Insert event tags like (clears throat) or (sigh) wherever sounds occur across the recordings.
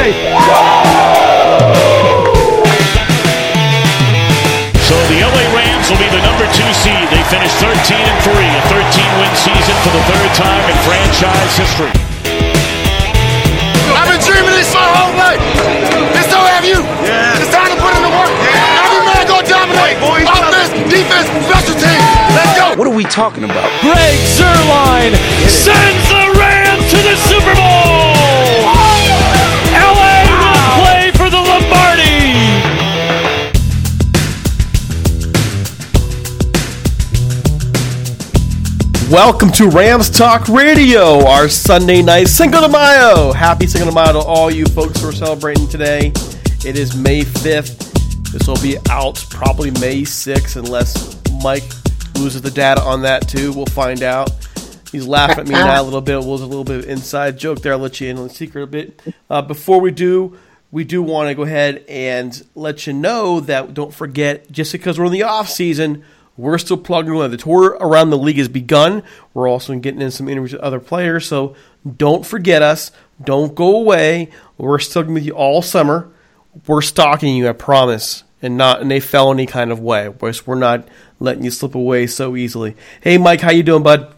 Thing you can say. So the LA Rams will be the number two seed. They finished 13 and 3, a 13 win season for the third time in franchise history. I've been dreaming this my whole life. And so have you. Yeah. It's time to put in the work. Yeah. Every man go dominate. Boys, Offense, defense, special teams. Let's go. What are we talking about? Greg Zuerlein sends the Rams to the Super Bowl. Welcome to Rams Talk Radio, our Sunday night Cinco de Mayo. Happy Cinco de Mayo to all you folks who are celebrating today. It is May 5th. This will be out probably May 6th, unless Mike loses the data on that too. We'll find out. He's laughing at me (laughs) now a little bit. We'll do a little bit of inside joke there. I'll let you in on the secret a bit. Uh, before we do, we do want to go ahead and let you know that don't forget, just because we're in the off season, we're still plugging away. The tour around the league has begun. We're also getting in some interviews with other players, so don't forget us. Don't go away. We're still going to be with you all summer. We're stalking you, I promise, and not in a felony kind of way. We're not letting you slip away so easily. Hey, Mike, how you doing, bud?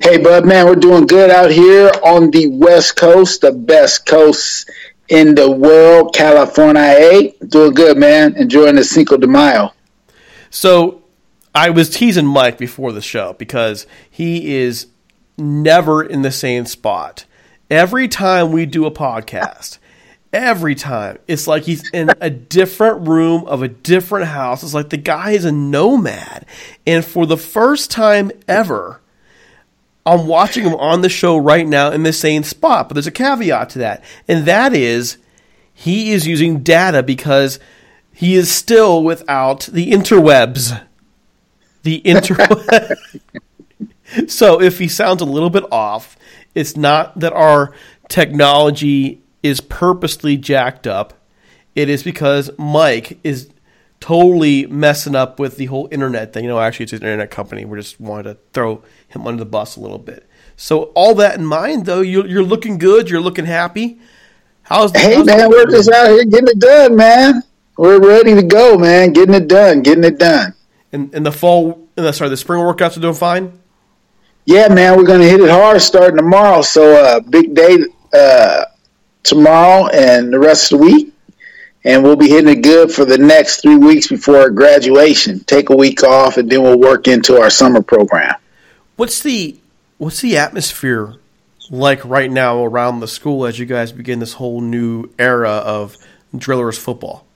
Hey, bud, man, we're doing good out here on the West Coast, the best coast in the world, California. eh? Doing good, man. Enjoying the Cinco de Mayo. So I was teasing Mike before the show because he is never in the same spot. Every time we do a podcast, every time it's like he's in a different room of a different house. It's like the guy is a nomad. And for the first time ever, I'm watching him on the show right now in the same spot. But there's a caveat to that, and that is he is using data because he is still without the interwebs. The interwebs. (laughs) so if he sounds a little bit off, it's not that our technology is purposely jacked up. It is because Mike is totally messing up with the whole internet thing. You know, actually, it's an internet company. We just wanted to throw him under the bus a little bit. So, all that in mind, though, you're, you're looking good. You're looking happy. How's Hey how's man, we're just out here getting it done, man. We're ready to go, man. Getting it done, getting it done. In, in the fall? In the, sorry, the spring workouts are doing fine. Yeah, man, we're gonna hit it hard starting tomorrow. So uh big day uh tomorrow and the rest of the week. And we'll be hitting it good for the next three weeks before graduation. Take a week off and then we'll work into our summer program. What's the what's the atmosphere like right now around the school as you guys begin this whole new era of drillers football?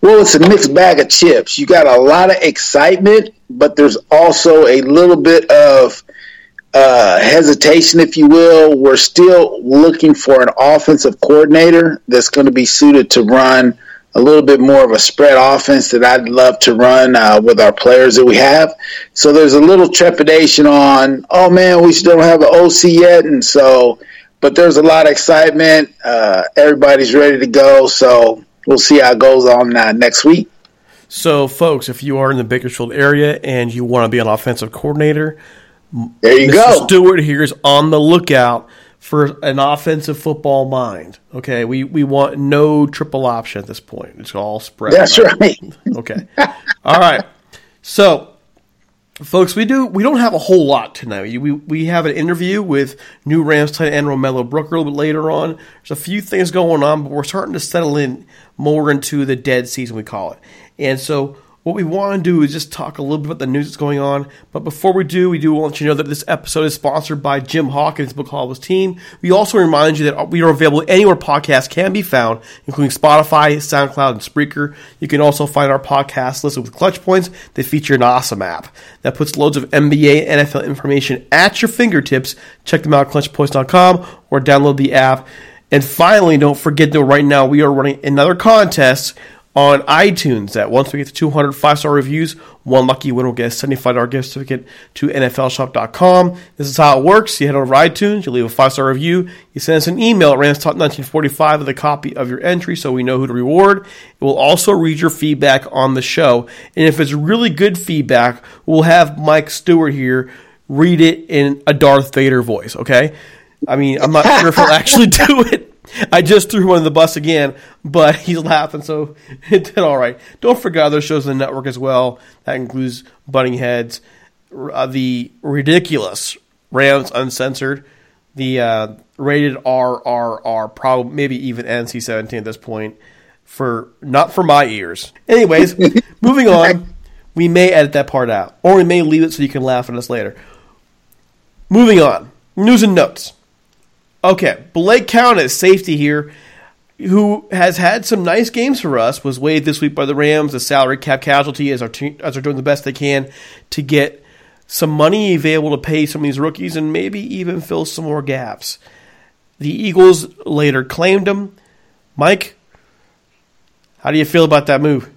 Well, it's a mixed bag of chips. You got a lot of excitement, but there's also a little bit of uh, hesitation, if you will. We're still looking for an offensive coordinator that's going to be suited to run a little bit more of a spread offense that I'd love to run uh, with our players that we have. So there's a little trepidation on, oh man, we still don't have an OC yet, and so. But there's a lot of excitement. Uh, everybody's ready to go. So we'll see how it goes on uh, next week. So, folks, if you are in the Bakersfield area and you want to be an offensive coordinator, There you Mr. go. Stewart here is on the lookout for an offensive football mind. Okay, we we want no triple option at this point. It's all spread. That's right. (laughs) Okay. All right. So, folks, we do we don't have a whole lot tonight. We we, have an interview with new Rams tight end Romello Brooker a little bit later on. There's a few things going on, but we're starting to settle in more into the dead season we call it. And so what we want to do is just talk a little bit about the news that's going on. But before we do, we do want you to know that this episode is sponsored by Jim Hock and his book Hollow's team. We also remind you that we are available anywhere podcasts can be found, including Spotify, SoundCloud, and Spreaker. You can also find our podcast listed with clutch points that feature an awesome app that puts loads of NBA and NFL information at your fingertips. Check them out at clutchpoints.com or download the app. And finally, don't forget that right now we are running another contest on iTunes that once we get to 200 five star reviews, one lucky winner will get a $75 gift certificate to NFLshop.com. This is how it works. You head over to iTunes, you leave a five star review, you send us an email at ramstalk1945 with a copy of your entry so we know who to reward. It will also read your feedback on the show. And if it's really good feedback, we'll have Mike Stewart here read it in a Darth Vader voice, okay? I mean, I'm not sure if he'll actually (laughs) do it. I just threw him under the bus again, but he's laughing, so (laughs) it did all right. Don't forget other shows on the network as well. That includes Butting Heads, uh, the ridiculous Rams Uncensored, the uh, rated RRR, probably maybe even NC-17 at this point. For not for my ears. Anyways, (laughs) moving on. We may edit that part out, or we may leave it so you can laugh at us later. Moving on. News and notes. Okay, Blake Countess safety here, who has had some nice games for us, was waived this week by the Rams, a salary cap casualty, as our te- as they're doing the best they can to get some money available to pay some of these rookies and maybe even fill some more gaps. The Eagles later claimed him. Mike, how do you feel about that move?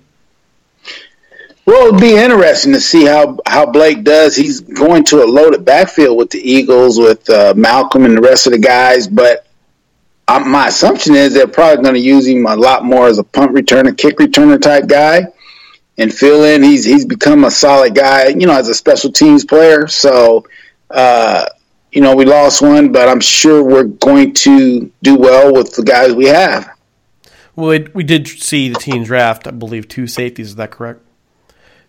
Well, it'll be interesting to see how, how Blake does. He's going to a loaded backfield with the Eagles, with uh, Malcolm and the rest of the guys. But um, my assumption is they're probably going to use him a lot more as a punt returner, kick returner type guy, and fill in. He's he's become a solid guy, you know, as a special teams player. So, uh, you know, we lost one, but I'm sure we're going to do well with the guys we have. Well, it, we did see the team draft, I believe, two safeties. Is that correct?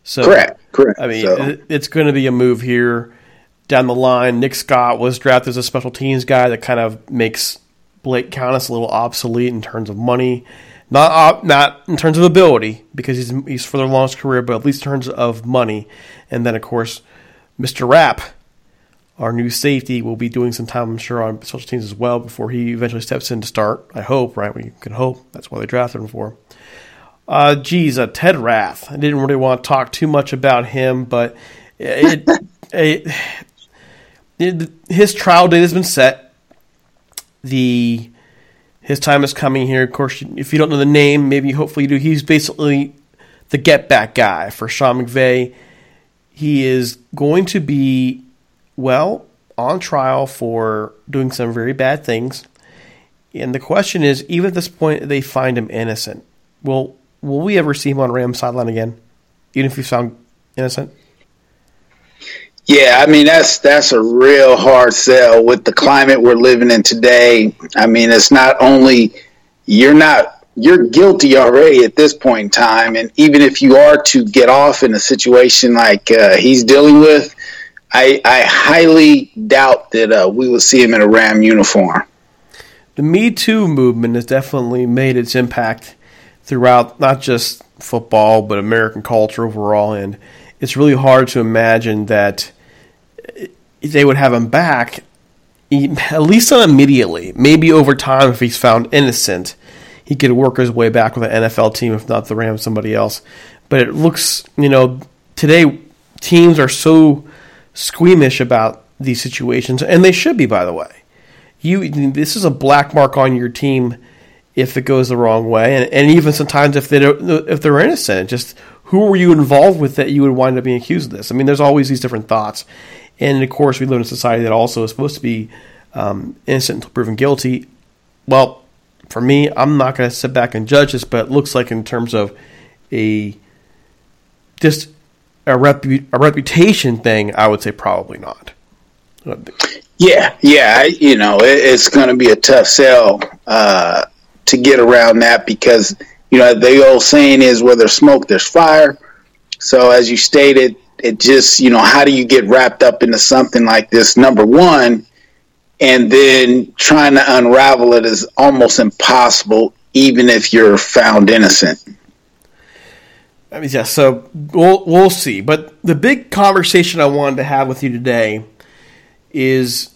So, Correct, correct. I mean, So- it's going to be a move here down the line. Nick Scott was drafted as a special teams guy that kind of makes Blake Countess a little obsolete in terms of money, not op, not in terms of ability because he's he's further along his career, but at least in terms of money. And then of course, Mr. Rapp, our new safety, will be doing some time, I'm sure, on special teams as well before he eventually steps in to start. I hope, right? We can hope. That's why they drafted him for. Uh, geez, uh, Ted Rath. I didn't really want to talk too much about him, but it, (laughs) it, it, his trial date has been set. The his time is coming here. Of course, if you don't know the name, maybe hopefully you do. He's basically the get back guy for Sean McVay. He is going to be well on trial for doing some very bad things And the question is, even at this point, they find him innocent. Will will we ever see him on Rams sideline again, even if he's found innocent? Yeah, I mean that's that's a real hard sell with the climate we're living in today. I mean, it's not only you're not you're guilty already at this point in time, and even if you are to get off in a situation like uh, he's dealing with, I, I highly doubt that uh, we will see him in a Ram uniform. The Me Too movement has definitely made its impact throughout not just football but American culture overall, and it's really hard to imagine that they would have him back, at least not immediately. Maybe over time, if he's found innocent, he could work his way back with an NFL team, if not the Rams, somebody else. But it looks, you know, today teams are so squeamish about these situations, and they should be, by the way. You, this is a black mark on your team if it goes the wrong way, and, and even sometimes if they don't, if they're innocent, just who were you involved with that you would wind up being accused of this? I mean, there's always these different thoughts, and of course, we live in a society that also is supposed to be um, innocent until proven guilty. Well, for me, I'm not going to sit back and judge this, but it looks like in terms of a just a, repu- a reputation thing, I would say probably not. Yeah, yeah, you know, it, it's going to be a tough sell uh, to get around that because you know the old saying is where there's smoke, there's fire. So as you stated, it just you know how do you get wrapped up into something like this? Number one, and then trying to unravel it is almost impossible, even if you're found innocent. I mean, yeah. So we'll we'll see. But the big conversation I wanted to have with you today is,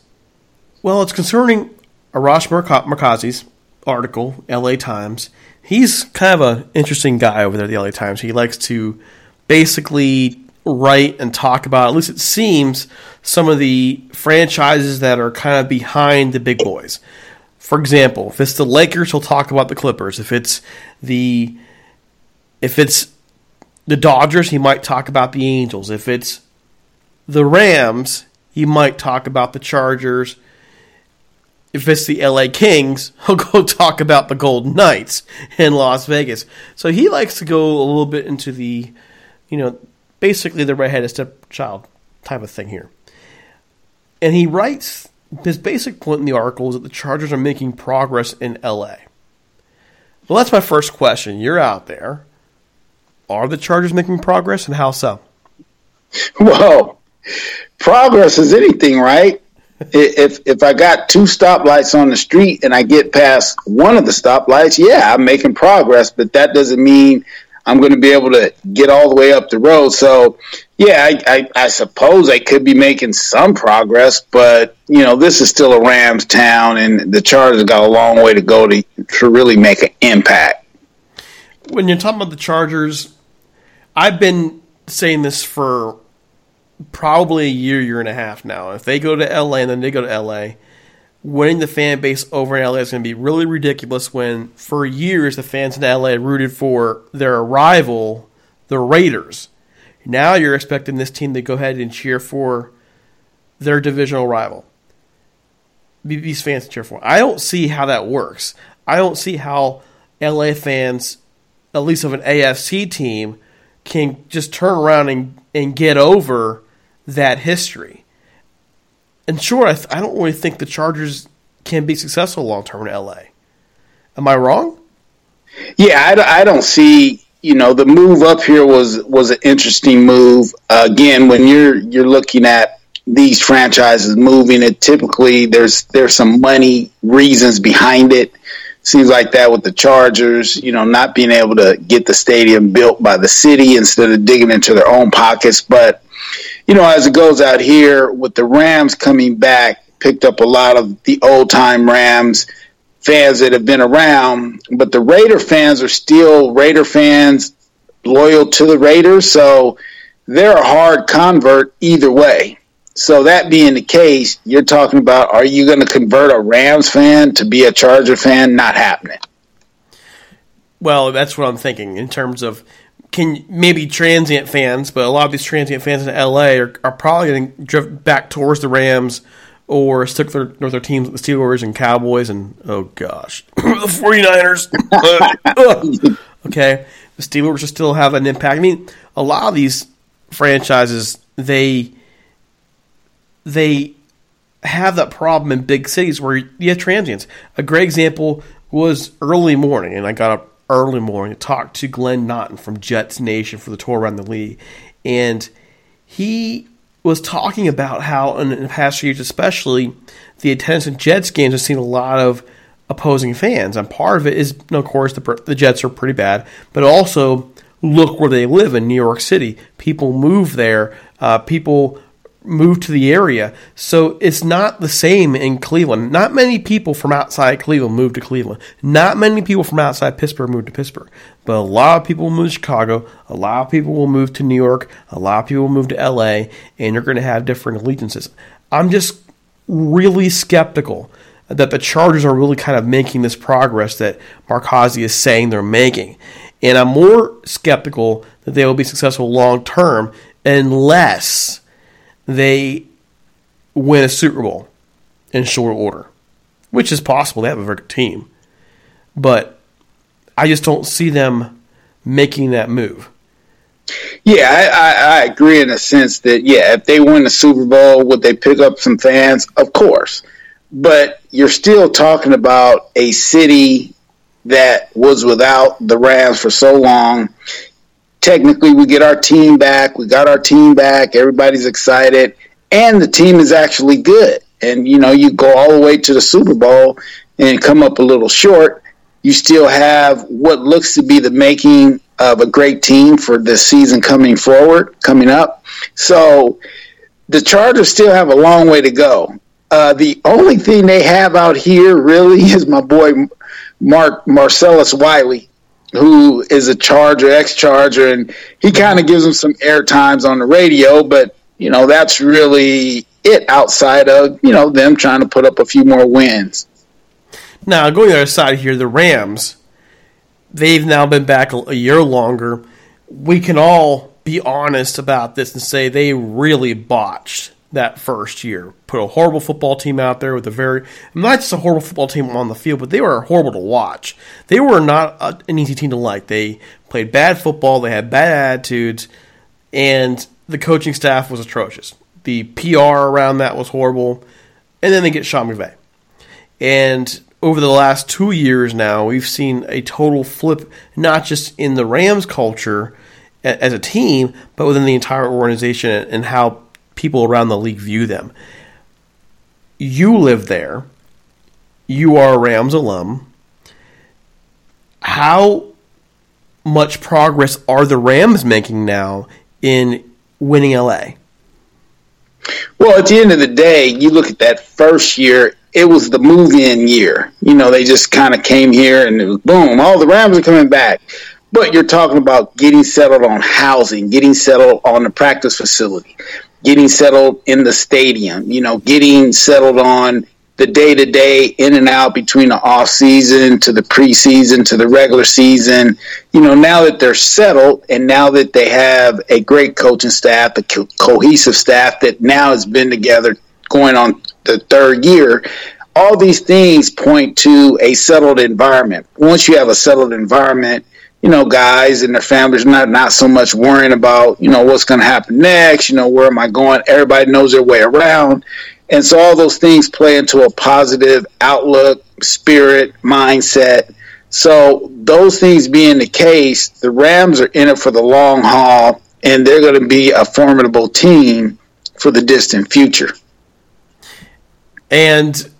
well, it's concerning Arash Markazi's article, L.A. Times. He's kind of an interesting guy over there at the L.A. Times. He likes to basically write and talk about, at least it seems, some of the franchises that are kind of behind the big boys. For example, if it's the Lakers, he'll talk about the Clippers. If it's the if it's the Dodgers, he might talk about the Angels. If it's the Rams, he might talk about the Chargers. If it's the LA Kings, (laughs) he'll go talk about the Golden Knights in Las Vegas. So he likes to go a little bit into the, you know, basically the redheaded stepchild type of thing here. And he writes his basic point in the article is that the Chargers are making progress in LA. Well, that's my first question. You're out there. Are the Chargers making progress, and how so? (laughs) Well, progress is anything, right? If if I got two stoplights on the street and I get past one of the stoplights, yeah, I'm making progress, but that doesn't mean I'm going to be able to get all the way up the road. So, yeah, I, I, I, suppose I could be making some progress, but you know, this is still a Rams town, and the Chargers got a long way to go to to really make an impact. When you're talking about the Chargers, I've been saying this for probably a year, year and a half now. If they go to LA and then they go to LA, winning the fan base over in LA is going to be really ridiculous when for years the fans in LA rooted for their rival, the Raiders. Now you're expecting this team to go ahead and cheer for their divisional rival. These fans cheer for. I don't see how that works. I don't see how LA fans, at least of an AFC team, can just turn around and, and get over that history. And sure, I, th- I don't really think the Chargers can be successful long term in LA. Am I wrong? Yeah, I, I don't see. You know, the move up here was was an interesting move. Uh, again, when you're you're looking at these franchises moving, it typically there's there's some money reasons behind it seems like that with the Chargers, you know, not being able to get the stadium built by the city instead of digging into their own pockets. But, you know, as it goes out here with the Rams coming back, picked up a lot of the old time Rams fans that have been around, but the Raider fans are still Raider fans loyal to the Raiders. So they're a hard convert either way. So that being the case, you're talking about are you going to convert a Rams fan to be a Charger fan? Not happening. Well, that's what I'm thinking in terms of can maybe transient fans, but a lot of these transient fans in LA are, are probably going to drift back towards the Rams or stick their, with their teams, the Steelers and Cowboys, and oh gosh, (clears throat) the 49ers. (laughs) (laughs) Okay, the Steelers will still have an impact. I mean, a lot of these franchises, they they have that problem in big cities where you have transients. A great example was early morning, and I got up early morning to talk to Glenn Naughton from Jets Nation for the tour around the league, and he was talking about how in the past few years, especially the attendance in Jets games, has seen a lot of opposing fans, and part of it is, of course, the the Jets are pretty bad, but also look where they live in New York City. People move there. Uh, people move to the area. So it's not the same in Cleveland. Not many people from outside Cleveland move to Cleveland. Not many people from outside Pittsburgh move to Pittsburgh. But a lot of people will move to Chicago. A lot of people will move to New York. A lot of people will move to LA. And you're going to have different allegiances. I'm just really skeptical that the Chargers are really kind of making this progress that Markazi is saying they're making. And I'm more skeptical that they will be successful long term unless they win a Super Bowl in short order, which is possible. They have a very good team. But I just don't see them making that move. Yeah, I, I, I agree in a sense that yeah, if they win the Super Bowl, would they pick up some fans? Of course, but you're still talking about a city that was without the Rams for so long. Technically, we get our team back. We got our team back. Everybody's excited, and the team is actually good. And you know, you go all the way to the Super Bowl and come up a little short. You still have what looks to be the making of a great team for this season coming forward, coming up. So the Chargers still have a long way to go. Uh, the only thing they have out here really is my boy Mark Marcellus Wiley, who is a Charger, ex-Charger, and he mm-hmm. kind of gives them some air times on the radio. But you know that's really it outside of you know them trying to put up a few more wins. Now, going to the other side here, the Rams, they've now been back a year longer. We can all be honest about this and say they really botched that first year. Put a horrible football team out there with a very, not just a horrible football team on the field, but they were horrible to watch. They were not a, an easy team to like. They played bad football, they had bad attitudes, and the coaching staff was atrocious. The PR around that was horrible. And then they get Sean McVay. And over the last two years now, we've seen a total flip, not just in the Rams culture as a team, but within the entire organization and how people around the league view them. You live there. You are a Rams alum. How much progress are the Rams making now in winning LA? Well, at the end of the day, you look at that first year, it was the move in year. You know, they just kind of came here and it was boom, all the Rams are coming back. But you're talking about getting settled on housing, getting settled on the practice facility, getting settled in the stadium, you know, getting settled on the day to day in and out between the off season to the preseason to the regular season. You know, now that they're settled and now that they have a great coaching staff, a co- cohesive staff that now has been together going on the third year, all these things point to a settled environment. Once you have a settled environment, you know, guys and their families not not so much worrying about, you know, what's going to happen next, you know, where am I going? Everybody knows their way around. And so all those things play into a positive outlook, spirit, mindset. So those things being the case, the Rams are in it for the long haul and they're going to be a formidable team for the distant future. And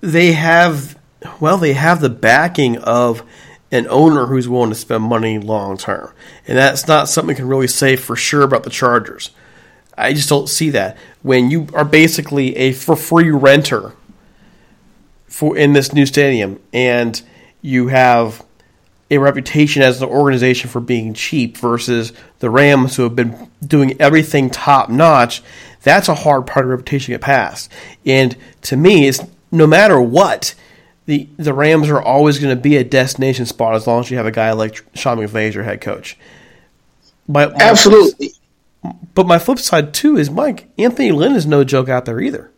they have well, they have the backing of an owner who's willing to spend money long term. And that's not something you can really say for sure about the Chargers. I just don't see that. When you are basically a for free renter for in this new stadium and you have a reputation as an organization for being cheap versus the Rams who have been doing everything top notch, that's a hard part of reputation to get past. And to me, it's no matter what, the the Rams are always going to be a destination spot as long as you have a guy like Sean McVay as your head coach. But Absolutely. But my flip side too is Mike Anthony Lynn is no joke out there either.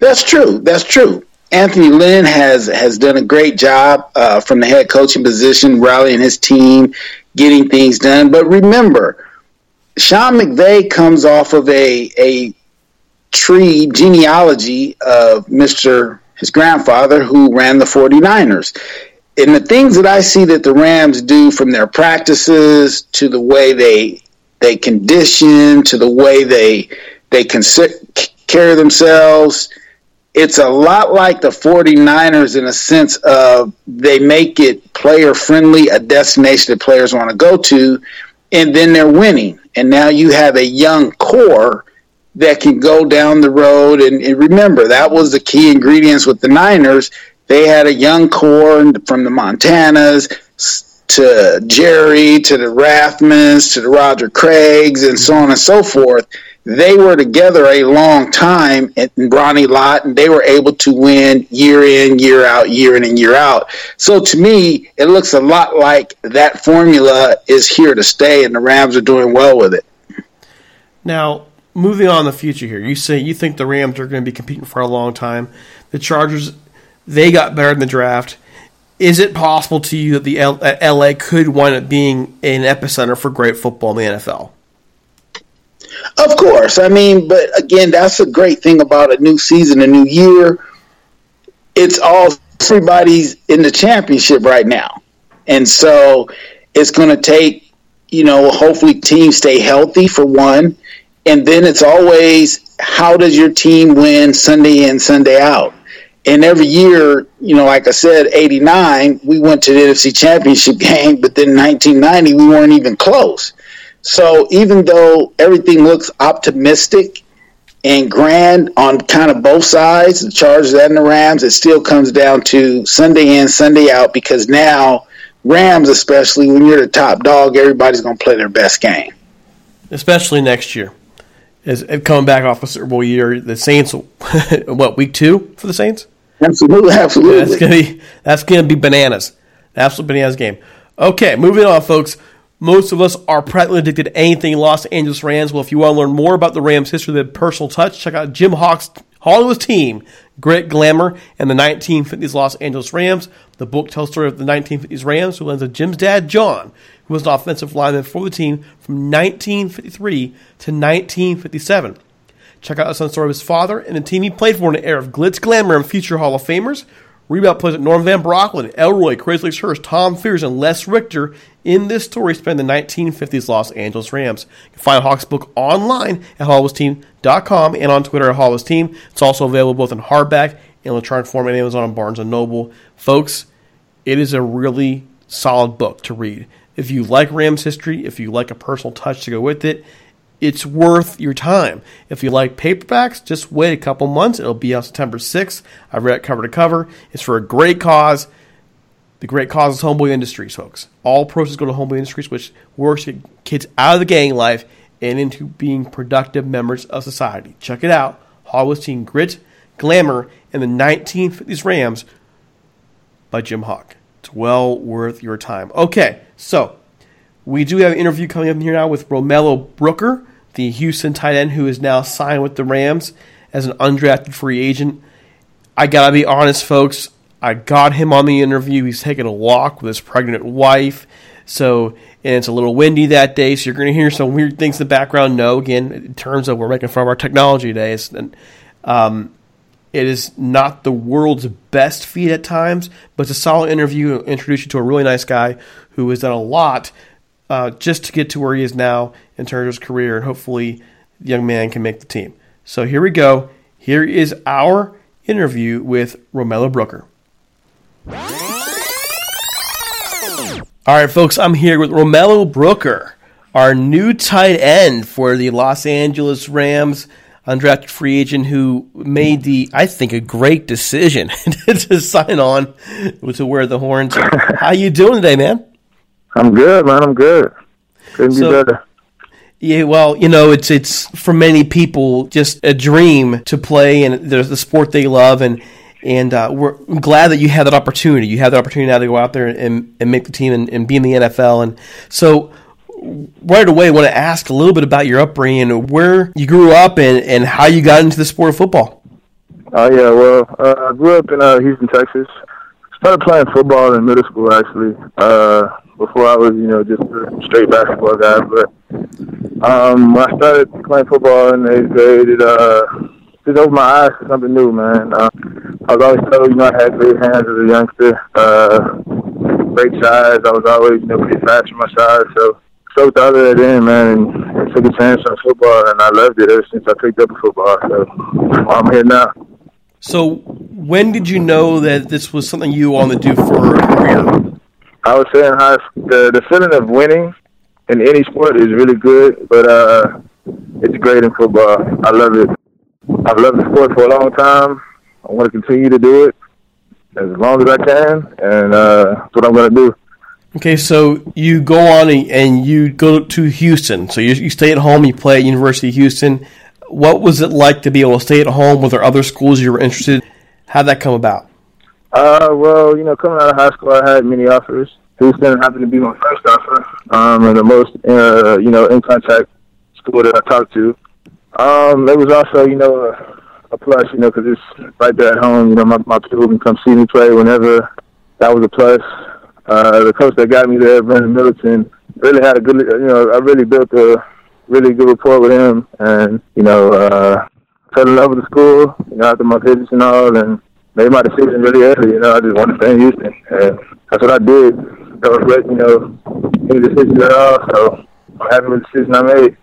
That's true. That's true. Anthony Lynn has has done a great job uh, from the head coaching position, rallying his team, getting things done. But remember, Sean McVay comes off of a a tree genealogy of Mr. his grandfather who ran the 49ers. And the things that I see that the Rams do from their practices to the way they they condition to the way they they can carry themselves it's a lot like the 49ers in a sense of they make it player friendly, a destination that players want to go to, and then they're winning. And now you have a young core that can go down the road. And, and remember, that was the key ingredients with the Niners. They had a young core from the Montanas to Jerry to the Rathmans to the Roger Craigs and so on and so forth they were together a long time in Ronnie Lott, and they were able to win year in, year out, year in and year out. So to me, it looks a lot like that formula is here to stay, and the Rams are doing well with it. Now, moving on in the future here, you say you think the Rams are going to be competing for a long time. The Chargers, they got better in the draft. Is it possible to you that the L- uh, LA could wind up being an epicenter for great football in the NFL? Of course. I mean, but again, that's a great thing about a new season, a new year. It's all everybody's in the championship right now. And so it's going to take, you know, hopefully teams stay healthy for one. And then it's always how does your team win Sunday in, Sunday out? And every year, you know, like I said, 89, we went to the NFC championship (laughs) game, but then 1990, we weren't even close. So even though everything looks optimistic and grand on kind of both sides, the Chargers and the Rams, it still comes down to Sunday in, Sunday out because now Rams, especially when you're the top dog, everybody's going to play their best game. Especially next year. As uh, coming back off a Super Bowl year, the Saints, (laughs) what week two for the Saints? Absolutely, absolutely. Yeah, that's gonna be that's gonna be bananas, absolute bananas game. Okay, moving on, folks. Most of us are practically addicted to anything Los Angeles Rams. Well, if you want to learn more about the Rams' history the personal touch, check out Jim Hollywood team, Grit, Glamour, and the 1950s Los Angeles Rams. The book tells the story of the 1950s Rams, who lends of Jim's dad, John, who was an offensive lineman for the team from 1953 to 1957. Check out the son's story of his father and the team he played for in an era of glitz, glamour, and future Hall of Famers. Rebound plays at Norm Van Brocklin, Elroy, Crazy Legs Hirsch, Tom Fears, and Les Richter in this story spent the 1950s Los Angeles Rams. You can find Hock's book online at HollywoodTeam.com and on Twitter at Hollywood Team. It's also available both in hardback and electronic form at Amazon and Barnes & Noble. Folks, it is a really solid book to read. If you like Rams history, if you like a personal touch to go with it, it's worth your time. If you like paperbacks, just wait a couple months. It'll be on September 6th. I've read it cover to cover. It's for a great cause. The great cause is Homeboy Industries, folks. All proceeds go to Homeboy Industries, which works to get kids out of the gang life and into being productive members of society. Check it out. Hollywood's Team Grit, Glamour, and the 1950s Rams by Jim Hock. It's well worth your time. Okay, so we do have an interview coming up here now with Romello Brooker the Houston tight end who is now signed with the Rams as an undrafted free agent. I gotta be honest, folks. I got him on the interview. He's taking a walk with his pregnant wife. So, and it's a little windy that day, so you're going to hear some weird things in the background. No, again, in terms of we're making fun of our technology today, it's, um, it is not the world's best feed at times, but it's a solid interview. Introduce you to a really nice guy who has done a lot uh, just to get to where he is now in terms of his career, and hopefully the young man can make the team. So here we go. Here is our interview with Romello Brooker. All right, folks, I'm here with Romello Brooker, our new tight end for the Los Angeles Rams, undrafted free agent who made the, I think, a great decision (laughs) to sign on to wear the horns. (laughs) How you doing today, man? I'm good, man. I'm good. Couldn't so, be better. Yeah, well, you know, it's it's for many people just a dream to play and there's the sport they love and and uh, we're glad that you had that opportunity. You had the opportunity now to go out there and, and make the team and, and be in the NFL. And so, right away, I want to ask a little bit about your upbringing, where you grew up, and, and how you got into the sport of football. Oh yeah, well, uh, I grew up in uh, Houston, Texas. Started playing football in middle school actually. Uh, before I was, you know, just a straight basketball guy. But um, I started playing football in eighth grade, it uh, just opened my eyes to something new, man. Uh, I was always told, you know, I had great hands as a youngster, uh, great size. I was always, you know, pretty fast for my size. So soaked out of that in, man, and, and took a chance on football, and I loved it ever since I picked up football. So I'm here now. So, when did you know that this was something you wanted to do for a career? I would say in high school, the, the feeling of winning in any sport is really good, but uh, it's great in football. I love it. I've loved the sport for a long time. I want to continue to do it as long as I can, and uh, that's what I'm going to do. Okay, so you go on and you go to Houston. So you, you stay at home, you play at University of Houston what was it like to be able to stay at home? Were there other schools you were interested? in? How'd that come about? Uh, well, you know, coming out of high school, I had many offers. Houston happened to be my first offer, um, and the most, uh, you know, in contact school that I talked to. Um, it was also, you know, a, a plus, you know, because it's right there at home. You know, my my people can come see me play whenever. That was a plus. Uh, the coach that got me there, Brendan Middleton, really had a good, you know, I really built a really good rapport with him, and you know, uh, fell in love with the school. You know, after my visits and all, and made my decision really early. You know, I just wanted to stay in Houston, and that's what I did. Don't regret, you know, any decisions at all. So I'm happy with the decision I made.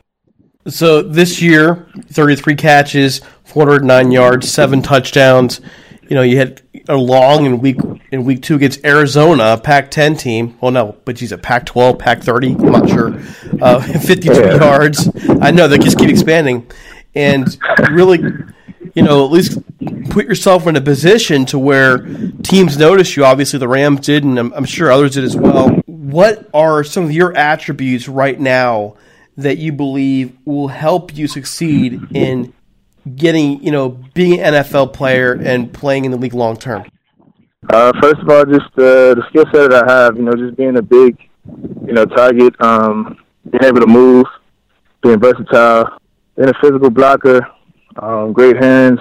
So this year, 33 catches, 409 yards, seven touchdowns. You know, you had a long in week in week two against Arizona, Pac-10 team. Well, no, but she's a Pac-12, Pac-30. I'm not sure. Uh, (laughs) 52 yeah. yards. I know they just keep expanding, and really, you know, at least put yourself in a position to where teams notice you. Obviously, the Rams did, and I'm, I'm sure others did as well. What are some of your attributes right now that you believe will help you succeed in getting, you know, being an NFL player and playing in the league long term? Uh, first of all, just uh, the skill set that I have, you know, just being a big, you know, target, um, being able to move, being versatile, being a physical blocker, um, great hands,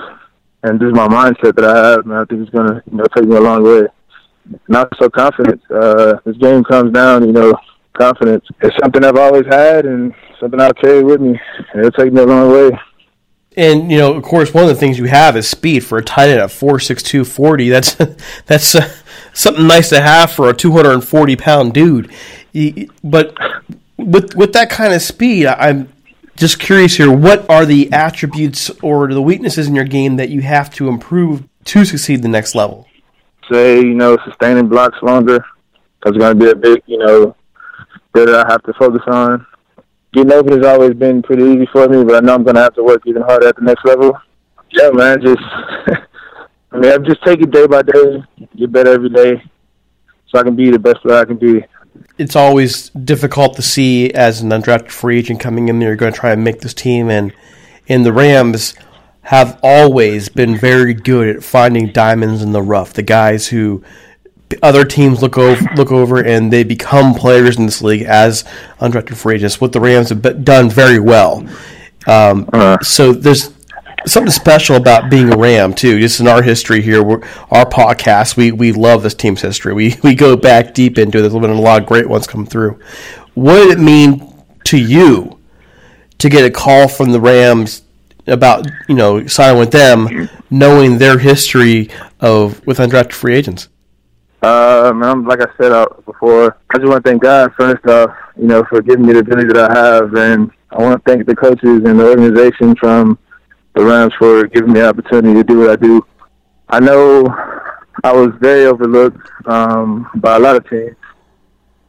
and just my mindset that I have, man, I think it's gonna, you know, take me a long way. Not so confident. Uh, this game comes down, you know, confidence. It's something I've always had and something I'll carry with me. It'll take me a long way. And you know, of course, one of the things you have is speed for a tight end at four six two forty. That's (laughs) that's uh, something nice to have for a two hundred and forty pound dude. But with with that kind of speed, I'm just curious here. What are the attributes or the weaknesses in your game that you have to improve to succeed the next level? Say you know, sustaining blocks longer. That's going to be a big you know that I have to focus on getting open has always been pretty easy for me, but I know I'm going to have to work even harder at the next level. Yeah, man, just (laughs) I mean, I'm just taking day by day, get better every day, so I can be the best player I can be. It's always difficult to see as an undrafted free agent coming in there. You're going to try and make this team, and and the Rams have always been very good at finding diamonds in the rough. The guys who other teams look over look over and they become players in this league as undrafted free agents. What the Rams have done very well. Um, uh-huh. So there's something special about being a Ram too. Just in our history here, our podcast, we we love this team's history. We we go back deep into it. There's been a lot of great ones come through. What did it mean to you to get a call from the Rams about you know signing with them, knowing their history of with undrafted free agents? Um, I'm, like I said uh, before, I just want to thank God first off, you know, for giving me the ability that I have, and I want to thank the coaches and the organization from the Rams for giving me the opportunity to do what I do. I know I was very overlooked um, by a lot of teams,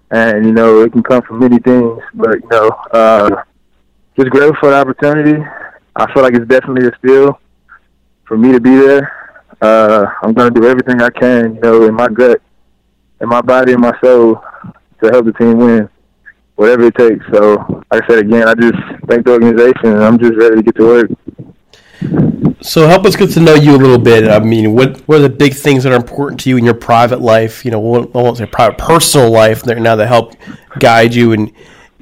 and you know it can come from many things, but you know, uh, just grateful for the opportunity. I feel like it's definitely a steal for me to be there uh, I'm going to do everything I can, you know, in my gut, in my body and my soul to help the team win, whatever it takes. So, like I said again, I just thank the organization, and I'm just ready to get to work. So help us get to know you a little bit. I mean, what what are the big things that are important to you in your private life? You know, I won't say private, personal life. Now that help guide you and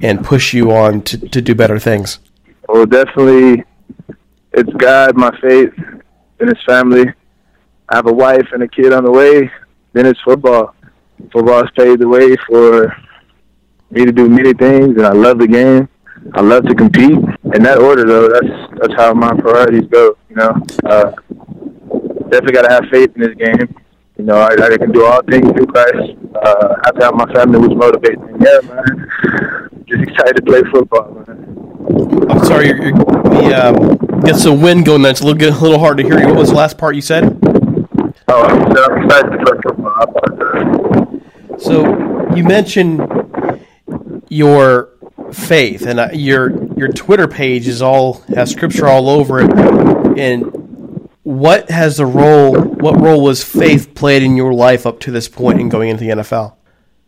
and push you on to, to do better things. Well, definitely, it's God, my faith, and His family. I have a wife and a kid on the way. Then it's football. Football has paved the way for me to do many things, and I love the game. I love to compete. In that order, though, that's that's how my priorities go. You know, uh, definitely got to have faith in this game. You know, I, I can do all things through Christ. Uh, I have to have my family, which motivates me. Yeah, man. Just excited to play football, man. I'm sorry, you're, you're, the um, get some wind going. That's a little good, a little hard to hear you. What was the last part you said? Oh, I'm excited to play football. So you mentioned your faith, and uh, your your Twitter page is all has scripture all over it. And what has the role? What role was faith played in your life up to this point in going into the NFL?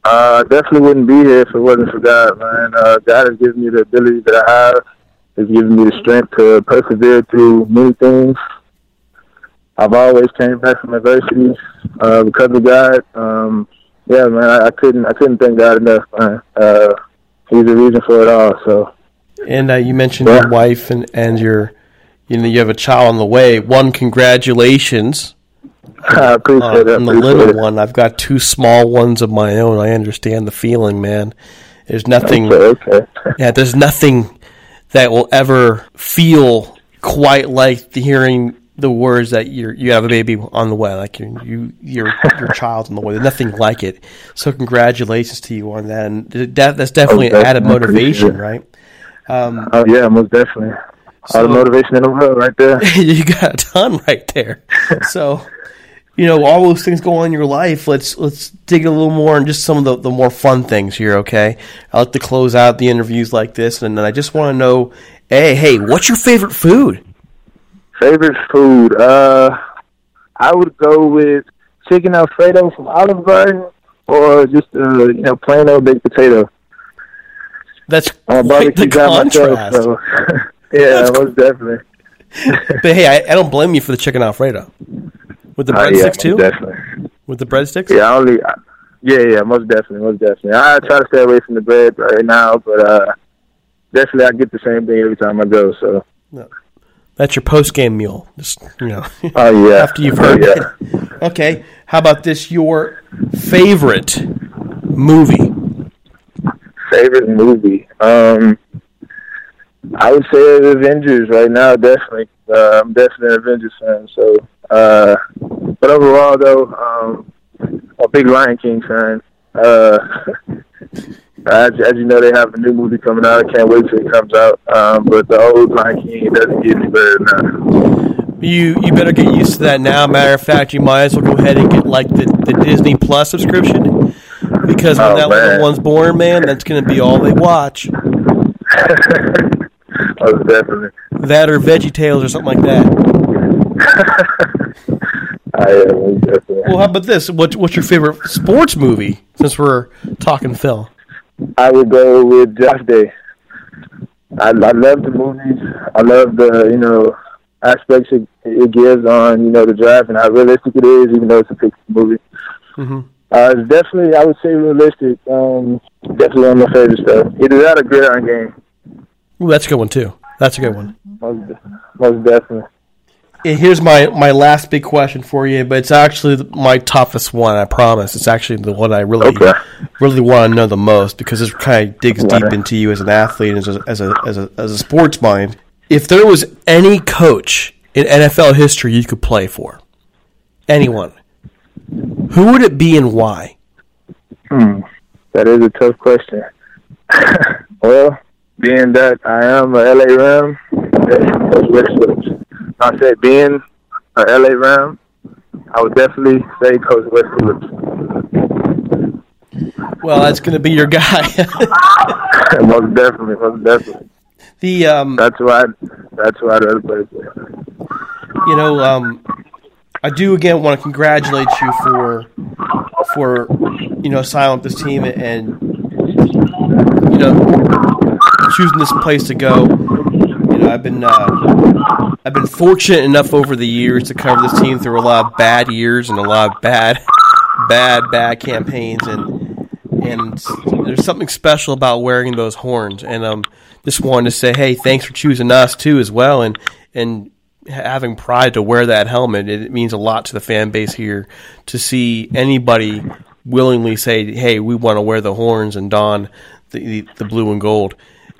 Uh, definitely wouldn't be here if it wasn't for God, man. Uh, God has given me the ability that I have. Has given me the strength to persevere through many things. I've always came back from adversity uh, because of God. Um, yeah, man, I, I couldn't I couldn't thank God enough, man. Uh, he's the reason for it all. So And uh, you mentioned your wife and and your you know you have a child on the way. One, congratulations (laughs) I appreciate uh, it. on the little it. one. I've got two small ones of my own. I understand the feeling, man. There's nothing. Okay, okay. (laughs) Yeah, there's nothing that will ever feel quite like the hearing the words that you you have a baby on the way, like you you your your child's on the way. There's nothing like it. So congratulations to you on that, and that that's definitely Oh, an added definitely. I appreciate motivation, right? Um, Oh yeah, most definitely. All the So- motivation in the world, right there. (laughs) you got a ton right there. (laughs) So, you know, all those things go on in your life. Let's let's dig a little more and just some of the, the more fun things here, okay? I like to close out the interviews like this, and then I just want to know, hey, hey, what's your favorite food? Favorite food? Uh, I would go with chicken alfredo from Olive Garden, or just uh, you know plain old baked potato. That's a quite the guy myself, contrast. so (laughs) yeah, That's most definitely. (laughs) But hey, I, I don't blame you for the chicken alfredo. With the Uh, breadsticks yeah, too? Definitely. With the breadsticks? Yeah, I only. I, yeah, yeah, most definitely, most definitely. I try to stay away from the bread right now, but uh, definitely I get the same thing every time I go. So. That's your post game meal. Just you know. Oh yeah. (laughs) after you've heard yeah. it. Okay. How about this? Your favorite movie? favorite movie. Um, I would say Avengers right now. Definitely, uh, I'm definitely an Avengers fan. So, uh, but overall, though, um, a big Lion King fan. Uh, (laughs) as, as you know, they have a new movie coming out. I can't wait till it comes out. Um, but the old Lion King doesn't get any better than that. You you better get used to that now. Matter of fact, you might as well go ahead and get like the, the Disney Plus subscription because when Oh, that man. little one's born, man, that's going to be all they watch. (laughs) Oh, definitely. That or Veggie Tales or something like that. (laughs) I am definitely. Well, how about this? What, what's your favorite sports movie? Since we're talking Phil. I would go with Draft Day. I, I love the movies. I love the you know aspects it, it gives on you know the draft and how realistic it is, even though it's a fiction movie. hmm Uh, it's definitely, I would say, realistic. Um, definitely one of my favorite stuff. Either that or Gridiron Gang. Ooh, that's a good one too. That's a good one. Most, most definitely. And here's my, my last big question for you, but it's actually my toughest one. I promise. It's actually the one I really Okay. really want to know the most because it kind of digs deep into you as an athlete and as a, as a as a as a sports mind. If there was any coach in NFL history you could play for, anyone, who would it be and why? Hmm. That is a tough question. (laughs) well, being that I am a LA Ram, that's. I said being a LA Ram, I would definitely say Coach Wes Phillips. Well, that's going to be your guy. (laughs) most definitely, most definitely. the um, That's why. That's why I'd rather play for. you know, um, I do again want to congratulate you for for you know signing this team and you know choosing this place to go. You know, I've been uh, I've been fortunate enough over the years to cover this team through a lot of bad years and a lot of bad, (laughs) bad, bad campaigns and and there's something special about wearing those horns and um just wanted to say hey thanks for choosing us too as well and and having pride to wear that helmet. It means a lot to the fan base here to see anybody willingly say, "Hey, we want to wear the horns and don the the, the blue and gold."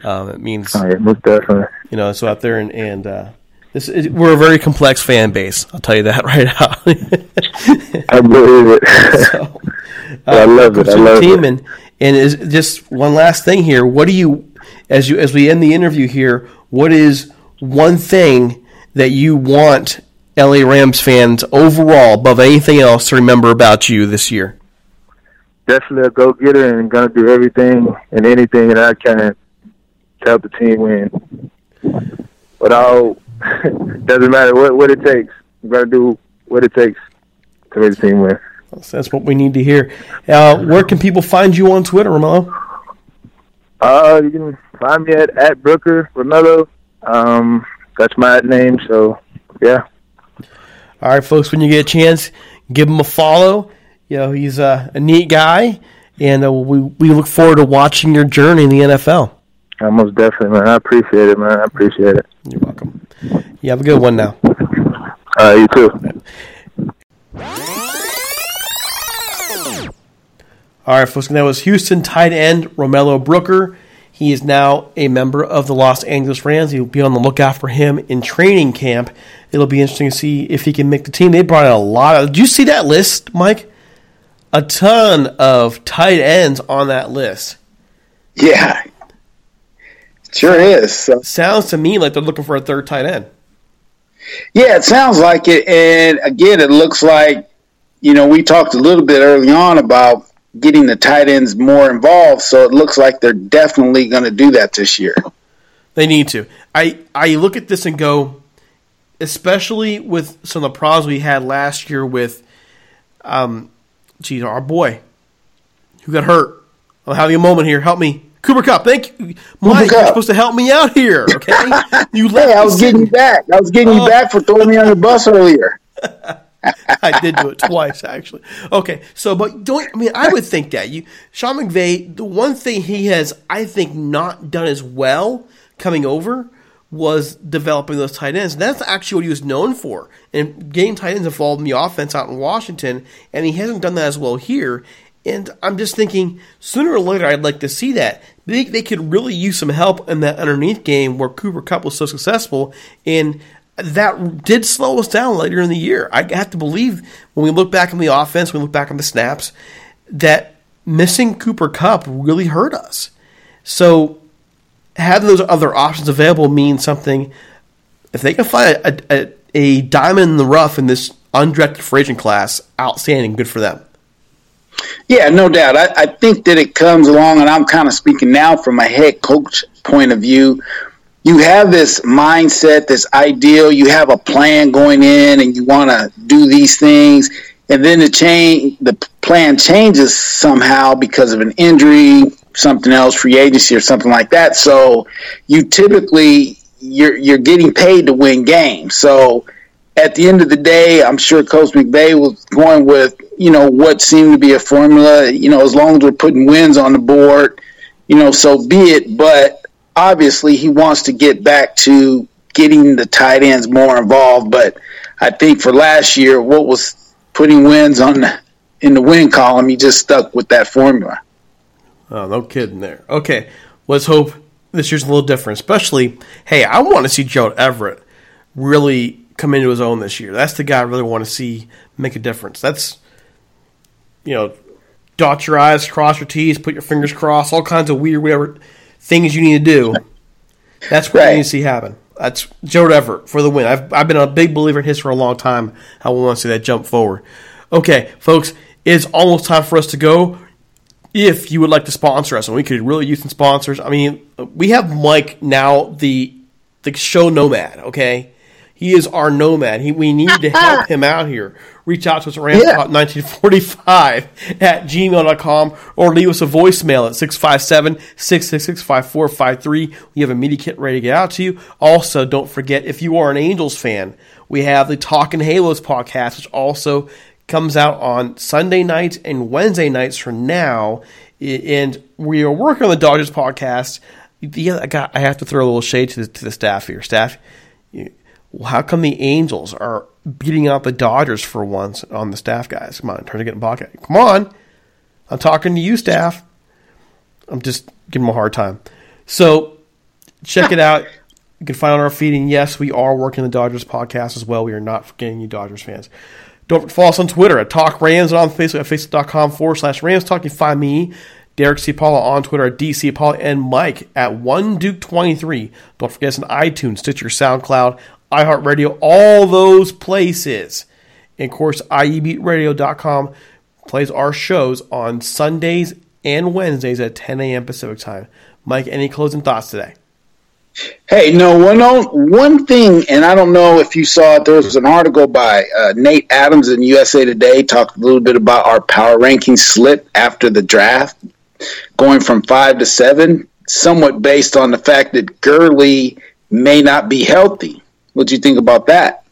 Um, it means Oh, yeah, most definitely. you know, so out there and and uh, this is, we're a very complex fan base. I'll tell you that (laughs) right now. I believe it. (laughs) So, (laughs) I love it. I love team it. and and is just one last thing here. What do you as you as we end the interview here? What is one thing that you want LA Rams fans overall above anything else to remember about you this year? Definitely a go getter and gonna do everything and anything that I can to help the team win. Without (laughs) doesn't matter what what it takes. I'm gonna do what it takes to make the team win. That's what we need to hear. Uh, where can people find you on Twitter, Romello? Uh, you can find me at at Brooker Romello. Um, that's my name. So yeah, All right, folks, when you get a chance, give him a follow. You know, he's a, a neat guy, and uh, we, we look forward to watching your journey in the NFL. I most definitely, man. I appreciate it, man. I appreciate it. You're welcome. You have a good one now. Uh, you too. All right, folks, and that was Houston tight end Romello Brooker. He is now a member of the Los Angeles Rams. You'll be on the lookout for him in training camp. It'll be interesting to see if he can make the team. They brought in a lot of. Did you see that list, Mike? A ton of tight ends on that list. Yeah, sure is. So, Sounds to me like they're looking for a third tight end. yeah, it sounds like it. And again, it looks like you know we talked a little bit early on about getting the tight ends more involved. So it looks like they're definitely going to do that this year. They need to. I I look at this and go, especially with some of the problems we had last year with, um, geez, our boy who got hurt. I'm having a moment here. Help me, Cooper Kupp. Thank you, Mike. You're supposed to help me out here. (laughs) Okay, you Hey, I was getting you back. I was getting Oh. you back for throwing me on the bus earlier. (laughs) I did do it twice, actually. Okay, so but don't I mean I would think that you Sean McVay, the one thing he has I think not done as well coming over was developing those tight ends. And that's actually what he was known for. And getting tight ends involved in the offense out in Washington, and he hasn't done that as well here. And I'm just thinking, sooner or later, I'd like to see that. They, they could really use some help in that underneath game where Cooper Kupp was so successful. And that did slow us down later in the year. I have to believe when we look back on the offense, we look back on the snaps, that missing Cooper Kupp really hurt us. So having those other options available means something. If they can find a, a, a diamond in the rough in this undrafted free agent class, outstanding, good for them. Yeah, no doubt. I, I think that it comes along, and I'm kind of speaking now from a head coach point of view. You have this mindset, this ideal. You have a plan going in, and you want to do these things, and then the change, the plan changes somehow because of an injury, something else, free agency, or something like that. So you typically you're you're getting paid to win games. So at the end of the day, I'm sure Coach McVay was going with, you know, what seemed to be a formula. You know, as long as we're putting wins on the board, you know, so be it. But obviously, he wants to get back to getting the tight ends more involved. But I think for last year, what was putting wins on the, in the win column, he just stuck with that formula. Oh, no kidding there. Okay, let's hope this year's a little different. Especially, hey, I want to see Joe Everett really come into his own this year. That's the guy I really want to see make a difference. That's, you know, dot your I's, cross your T's, put your fingers crossed, all kinds of weird, whatever things you need to do. That's what Right. you need to see happen. That's Joe Everett for the win. I've, I've been a big believer in his for a long time. I want to see that jump forward. Okay, folks, it's almost time for us to go if you would like to sponsor us, and we could really use some sponsors. I mean, we have Mike now, the the show nomad. Okay, he is our nomad. He, we need to help (laughs) him out here. Reach out to us at Yeah. ramspot1945 at gmail.com or leave us a voicemail at 657 666 5453. We have a media kit ready to get out to you. Also, don't forget, if you are an Angels fan, we have the Talking Halos podcast, which also comes out on Sunday nights and Wednesday nights for now. And we are working on the Dodgers podcast. Yeah, I got. I have to throw a little shade to the, to the staff here. Staff, you- well, how come the Angels are beating out the Dodgers for once on the staff guys? Come on, turn to get in pocket. Come on. I'm talking to you, staff. I'm just giving them a hard time. So check it out. You can find on our feed. And yes, we are working the Dodgers podcast as well. We are not forgetting you Dodgers fans. Don't follow us on Twitter at Talk Rams and on Facebook at facebook.com forward slash Rams Talk. You find me, Derek C. Paula, on Twitter at DC Paula, and Mike at one Duke 23 Don't forget us on iTunes, Stitcher, SoundCloud, iHeartRadio, all those places. And of course, IEBeatRadio.com plays our shows on Sundays and Wednesdays at 10 a.m. Pacific time. Mike, any closing thoughts today? Hey, no, one on, one thing, and I don't know if you saw it. There was an article by uh, Nate Adams in USA Today talked a little bit about our power ranking slip after the draft, going from five to seven, somewhat based on the fact that Gurley may not be healthy. What do you think about that?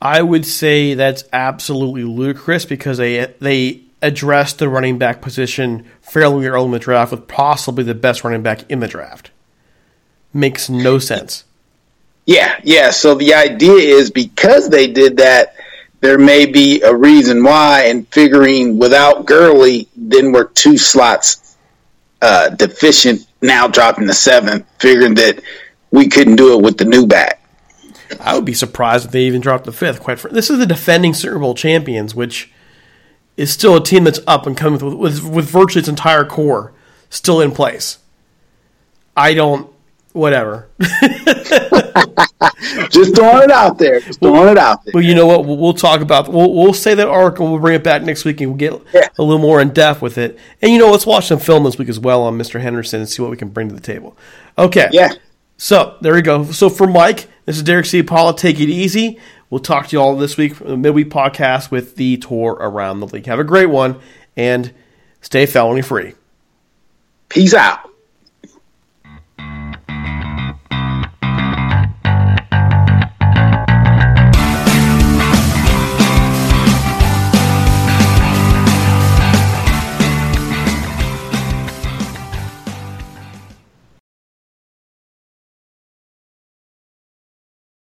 I would say that's absolutely ludicrous because they they addressed the running back position fairly early in the draft with possibly the best running back in the draft. Makes no sense. Yeah, yeah. So the idea is because they did that, there may be a reason why, and figuring without Gurley, then we're two slots uh, deficient now dropping the seventh, figuring that we couldn't do it with the new back. I would be surprised if they even dropped the fifth. Quite frankly, this is the defending Super Bowl champions, which is still a team that's up and coming with, with, with virtually its entire core still in place. I don't. Whatever. (laughs) Just throwing it out there. Just throwing it out there. Well, you know what? We'll, we'll talk about. We'll, we'll say that article. We'll bring it back next week and we'll get Yeah. a little more in depth with it. And you know, let's watch some film this week as well on Mr. Henderson and see what we can bring to the table. Okay. Yeah. So there we go. So for Mike, this is Derek C. Paula. Take it easy. We'll talk to you all this week the midweek podcast with the tour around the league. Have a great one and stay felony free. Peace out.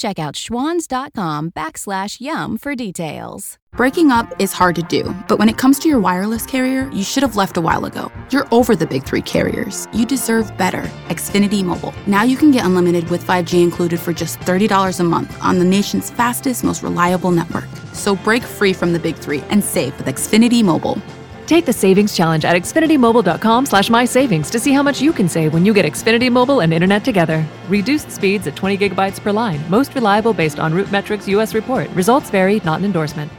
Check out schwans.com backslash yum for details. Breaking up is hard to do, but when it comes to your wireless carrier, you should have left a while ago. You're over the big three carriers. You deserve better. Xfinity Mobile. Now you can get unlimited with 5G included for just $30 a month on the nation's fastest, most reliable network. So break free from the big three and save with Xfinity Mobile. Take the savings challenge at xfinitymobile.com slash mysavings to see how much you can save when you get Xfinity Mobile and Internet together. Reduced speeds at 20 gigabytes per line. Most reliable based on Root Metrics US report. Results vary, not an endorsement.